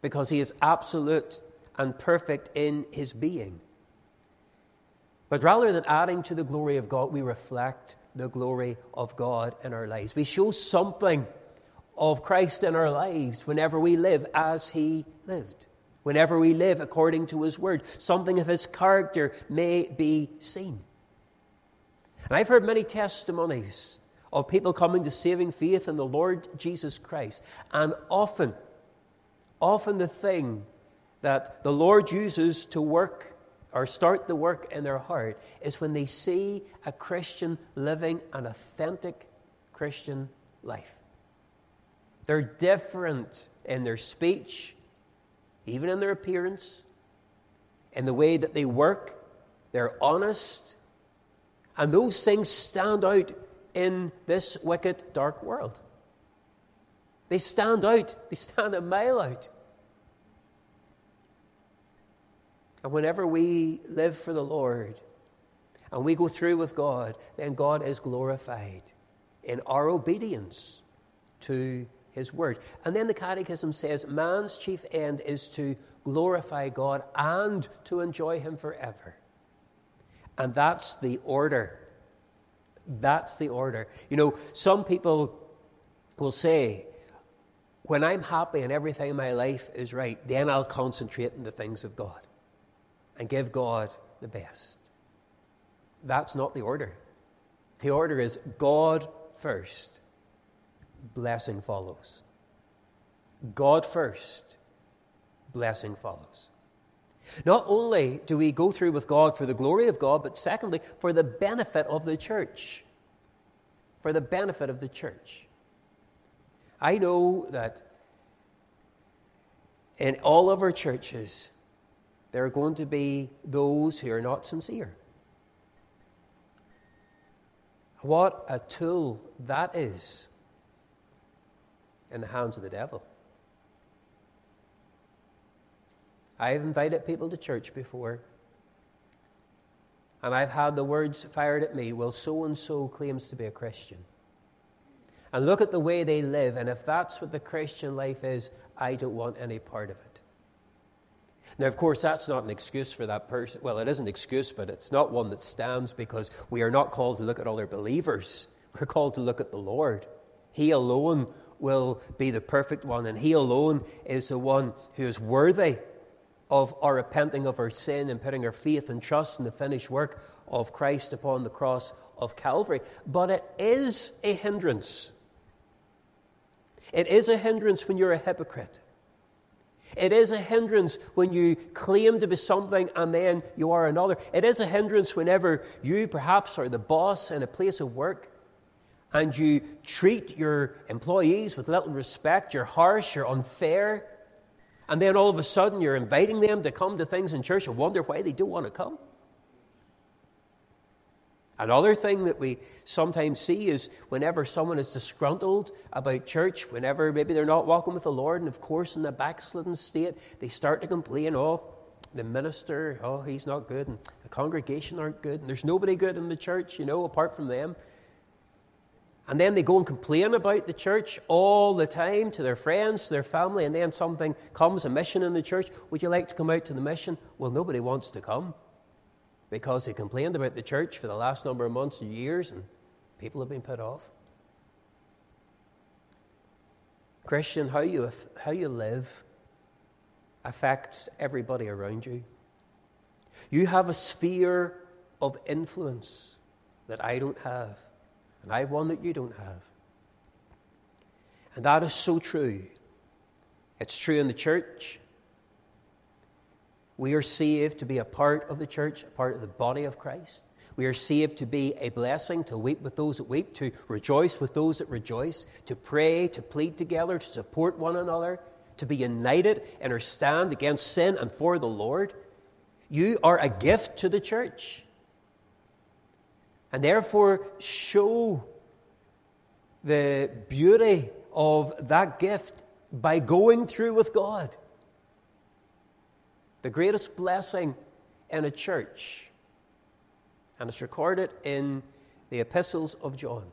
because he is absolute and perfect in his being. But rather than adding to the glory of God, we reflect the glory of God in our lives. We show something of Christ in our lives whenever we live as he lived. Whenever we live according to his word, something of his character may be seen. And I've heard many testimonies of people coming to saving faith in the Lord Jesus Christ. And often, often the thing that the Lord uses to work or start the work in their heart is when they see a Christian living an authentic Christian life. They're different in their speech, even in their appearance, in the way that they work. They're honest. And those things stand out in this wicked, dark world. They stand out, they stand a mile out. And whenever we live for the Lord and we go through with God, then God is glorified in our obedience to His Word. And then the Catechism says man's chief end is to glorify God and to enjoy Him forever. And that's the order that's the order. You know, some people will say, when I'm happy and everything in my life is right, then I'll concentrate on the things of God and give God the best. That's not the order. The order is God first, blessing follows. God first, blessing follows. Not only do we go through with God for the glory of God, but secondly, for the benefit of the church. For the benefit of the church. I know that in all of our churches, there are going to be those who are not sincere. What a tool that is in the hands of the devil. I've invited people to church before, and I've had the words fired at me well, so and so claims to be a Christian. And look at the way they live, and if that's what the Christian life is, I don't want any part of it. Now, of course, that's not an excuse for that person. Well, it is an excuse, but it's not one that stands because we are not called to look at other believers. We're called to look at the Lord. He alone will be the perfect one, and He alone is the one who is worthy of our repenting of our sin and putting our faith and trust in the finished work of Christ upon the cross of Calvary. But it is a hindrance. It is a hindrance when you're a hypocrite. It is a hindrance when you claim to be something and then you are another. It is a hindrance whenever you perhaps are the boss in a place of work and you treat your employees with little respect, you're harsh, you're unfair, and then all of a sudden you're inviting them to come to things in church and wonder why they don't want to come. Another thing that we sometimes see is whenever someone is disgruntled about church, whenever maybe they're not walking with the Lord, and of course in the backslidden state, they start to complain, oh, the minister, oh, he's not good, and the congregation aren't good, and there's nobody good in the church, you know, apart from them. And then they go and complain about the church all the time to their friends, to their family, and then something comes, a mission in the church. Would you like to come out to the mission? Well, nobody wants to come because they complained about the church for the last number of months and years, and people have been put off. Christian, how you, how you live affects everybody around you. You have a sphere of influence that I don't have. And I have one that you don't have. And that is so true. It's true in the church. We are saved to be a part of the church, a part of the body of Christ. We are saved to be a blessing, to weep with those that weep, to rejoice with those that rejoice, to pray, to plead together, to support one another, to be united in our stand against sin and for the Lord. You are a gift to the church. And therefore, show the beauty of that gift by going through with God. The greatest blessing in a church, and it's recorded in the epistles of John.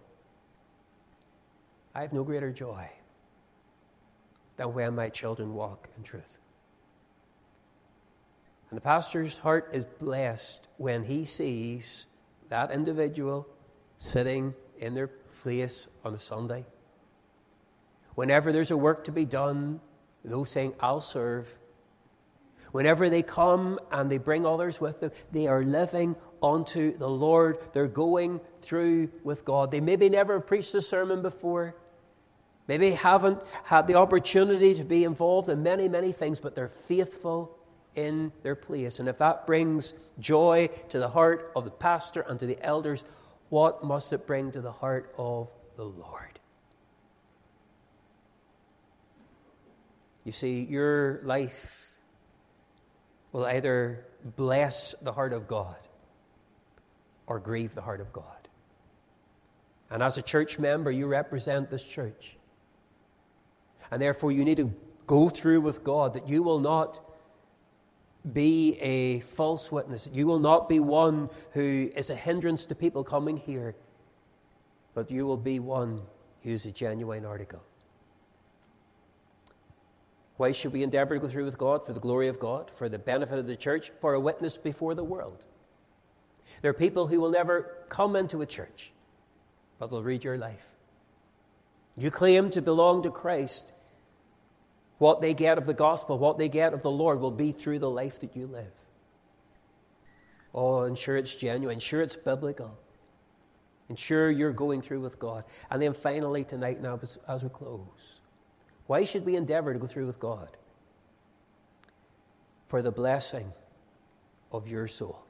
I have no greater joy than when my children walk in truth. And the pastor's heart is blessed when he sees that individual sitting in their place on a Sunday. Whenever there's a work to be done, those saying, I'll serve. Whenever they come and they bring others with them, they are living unto the Lord. They're going through with God. They maybe never preached a sermon before. Maybe haven't had the opportunity to be involved in many, many things, but they're faithful in their place. And if that brings joy to the heart of the pastor and to the elders, what must it bring to the heart of the Lord? You see, your life will either bless the heart of God or grieve the heart of God. And as a church member, you represent this church. And therefore, you need to go through with God that you will not be a false witness. You will not be one who is a hindrance to people coming here, but you will be one who is a genuine article. Why should we endeavor to go through with God? For the glory of God, for the benefit of the church, for a witness before the world. There are people who will never come into a church, but they'll read your life. You claim to belong to Christ, what they get of the gospel, what they get of the Lord, will be through the life that you live. Oh, ensure it's genuine, ensure it's biblical. Ensure you're going through with God. And then finally, tonight, now, as we close, why should we endeavor to go through with God? For the blessing of your soul.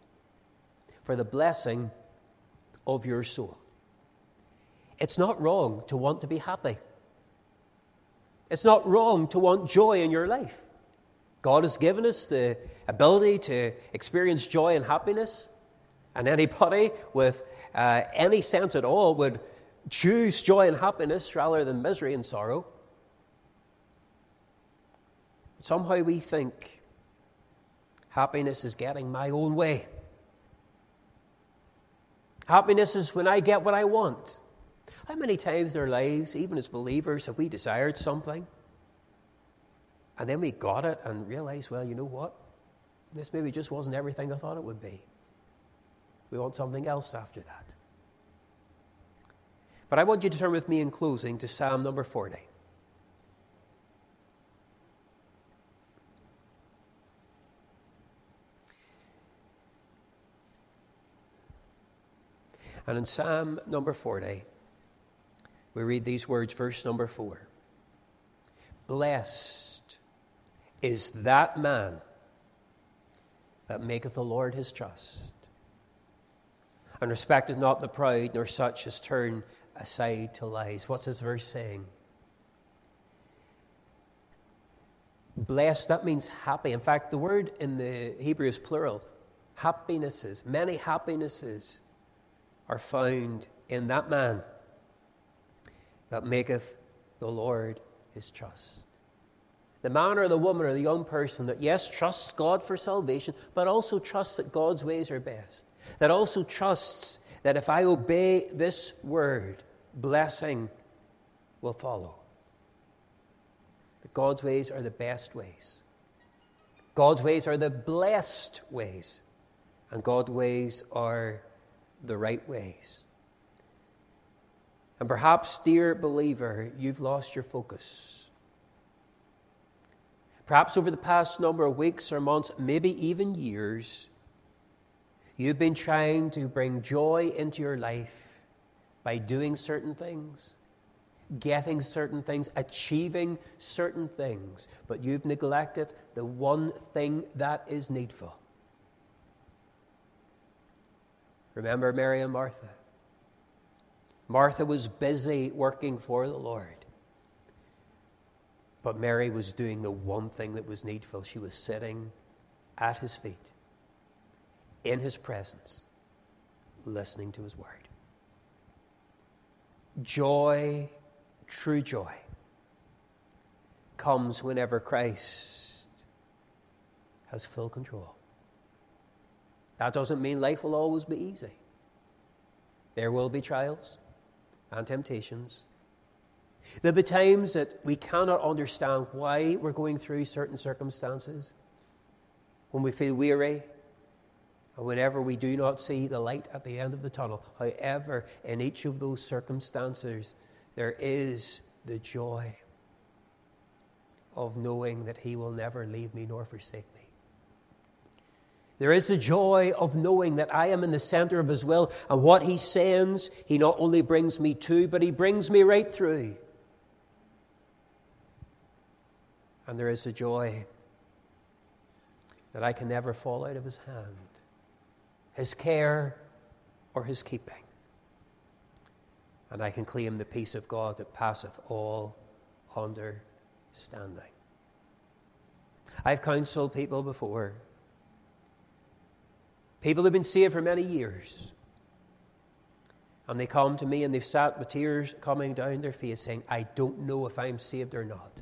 For the blessing of your soul. It's not wrong to want to be happy. It's not wrong to want joy in your life. God has given us the ability to experience joy and happiness, and anybody with uh, any sense at all would choose joy and happiness rather than misery and sorrow. Somehow we think happiness is getting my own way. Happiness is when I get what I want. How many times in our lives, even as believers, have we desired something? And then we got it and realized, well, you know what? This maybe just wasn't everything I thought it would be. We want something else after that. But I want you to turn with me in closing to Psalm number 40. And in Psalm number 40, we read these words, verse number four Blessed is that man that maketh the Lord his trust, and respecteth not the proud, nor such as turn aside to lies. What's this verse saying? Blessed, that means happy. In fact, the word in the Hebrew is plural. Happinesses, many happinesses are found in that man that maketh the Lord his trust. The man or the woman or the young person that, yes, trusts God for salvation, but also trusts that God's ways are best. That also trusts that if I obey this word, blessing will follow. That God's ways are the best ways. God's ways are the blessed ways. And God's ways are the right ways. And perhaps, dear believer, you've lost your focus. Perhaps over the past number of weeks or months, maybe even years, you've been trying to bring joy into your life by doing certain things, getting certain things, achieving certain things, but you've neglected the one thing that is needful. Remember Mary and Martha? Martha was busy working for the Lord. But Mary was doing the one thing that was needful. She was sitting at his feet, in his presence, listening to his word. Joy, true joy, comes whenever Christ has full control. That doesn't mean life will always be easy. There will be trials and temptations. There'll be times that we cannot understand why we're going through certain circumstances, when we feel weary, and whenever we do not see the light at the end of the tunnel. However, in each of those circumstances, there is the joy of knowing that He will never leave me nor forsake me. There is the joy of knowing that I am in the center of His will, and what He sends, He not only brings me to, but He brings me right through. And there is the joy that I can never fall out of His hand, His care, or His keeping. And I can claim the peace of God that passeth all understanding. I've counseled people before People who've been saved for many years. And they come to me and they've sat with tears coming down their face saying, I don't know if I'm saved or not.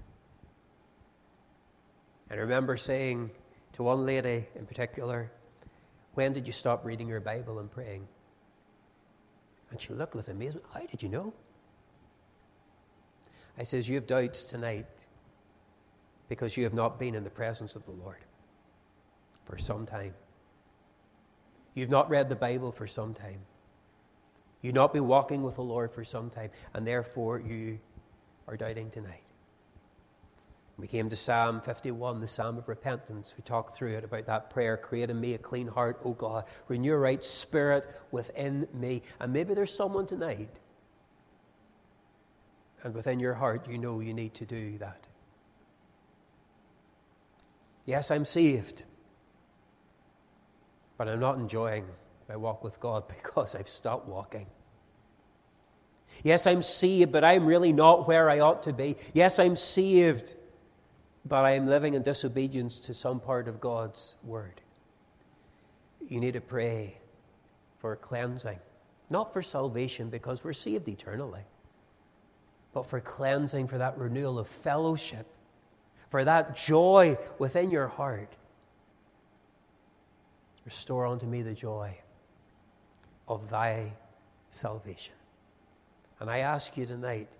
And I remember saying to one lady in particular, When did you stop reading your Bible and praying? And she looked with amazement, How did you know? I says, You have doubts tonight because you have not been in the presence of the Lord for some time. You've not read the Bible for some time. You've not been walking with the Lord for some time, and therefore you are doubting tonight. We came to Psalm 51, the Psalm of Repentance. We talked through it about that prayer Create in me a clean heart, O God. Renew a right spirit within me. And maybe there's someone tonight, and within your heart, you know you need to do that. Yes, I'm saved. But I'm not enjoying my walk with God because I've stopped walking. Yes, I'm saved, but I'm really not where I ought to be. Yes, I'm saved, but I am living in disobedience to some part of God's word. You need to pray for cleansing, not for salvation because we're saved eternally, but for cleansing, for that renewal of fellowship, for that joy within your heart Restore unto me the joy of thy salvation. And I ask you tonight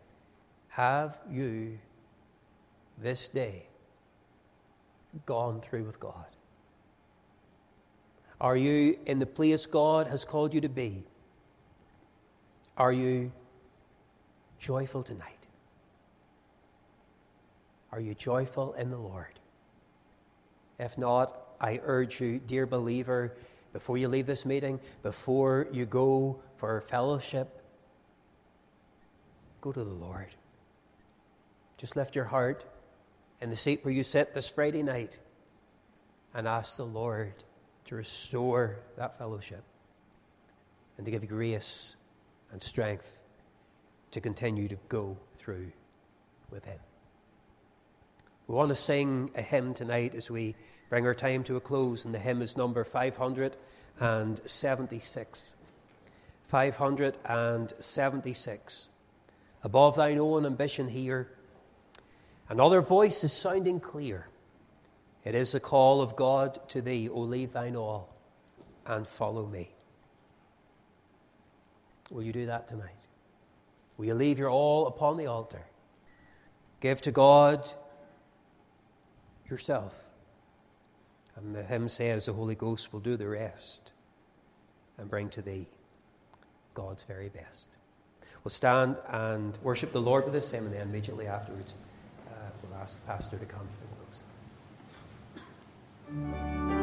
have you this day gone through with God? Are you in the place God has called you to be? Are you joyful tonight? Are you joyful in the Lord? If not, I urge you, dear believer, before you leave this meeting, before you go for fellowship, go to the Lord. Just lift your heart in the seat where you sit this Friday night and ask the Lord to restore that fellowship and to give you grace and strength to continue to go through with Him. We want to sing a hymn tonight as we bring our time to a close, and the hymn is number 576. 576. Above thine own ambition here, another voice is sounding clear. It is the call of God to thee, O leave thine all and follow me. Will you do that tonight? Will you leave your all upon the altar? Give to God yourself and the hymn says, The Holy Ghost will do the rest and bring to thee God's very best. We'll stand and worship the Lord with this hymn, and then immediately afterwards, uh, we'll ask the pastor to come and close.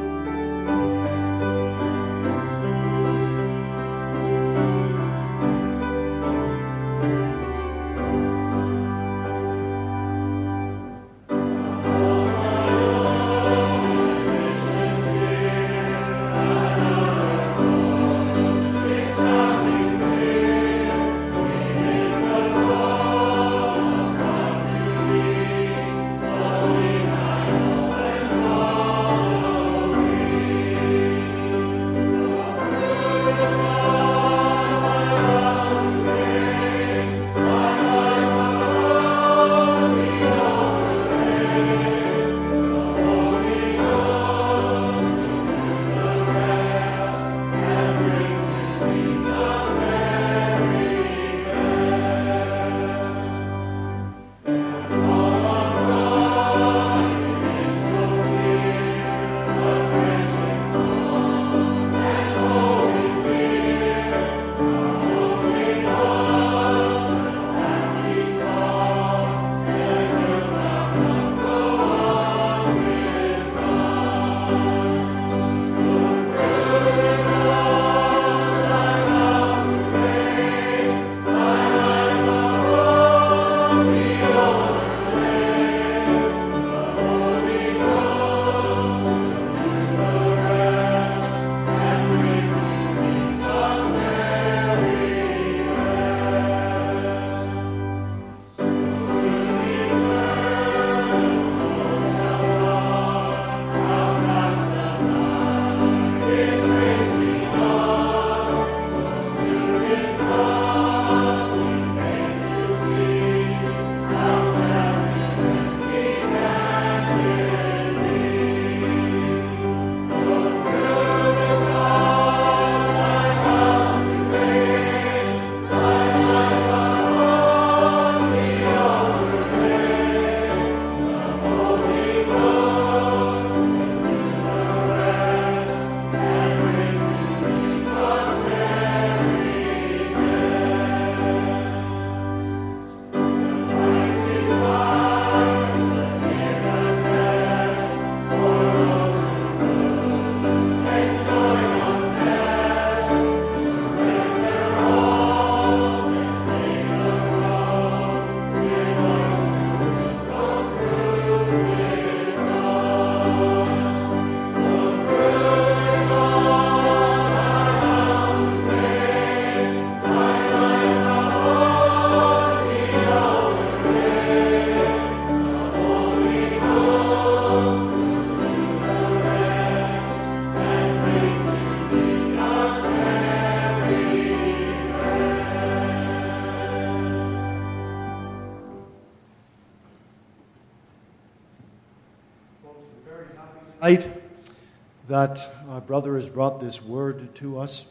That our brother has brought this word to us.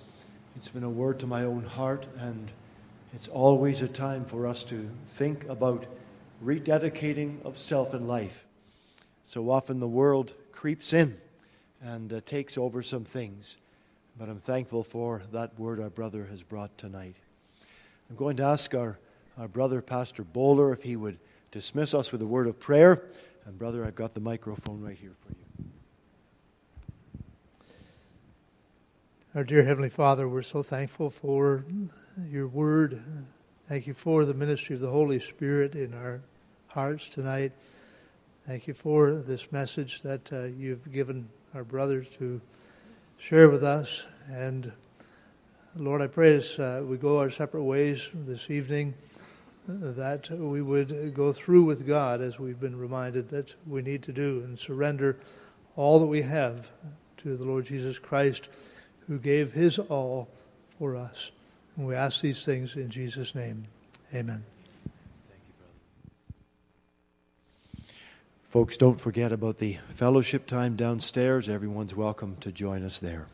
It's been a word to my own heart, and it's always a time for us to think about rededicating of self in life. So often the world creeps in and uh, takes over some things, but I'm thankful for that word our brother has brought tonight. I'm going to ask our, our brother, Pastor Bowler, if he would dismiss us with a word of prayer. And, brother, I've got the microphone right here for you. Our dear Heavenly Father, we're so thankful for your word. Thank you for the ministry of the Holy Spirit in our hearts tonight. Thank you for this message that uh, you've given our brothers to share with us. And Lord, I pray as uh, we go our separate ways this evening that we would go through with God as we've been reminded that we need to do and surrender all that we have to the Lord Jesus Christ who gave his all for us. And we ask these things in Jesus' name. Amen. Thank you, brother. Folks, don't forget about the fellowship time downstairs. Everyone's welcome to join us there.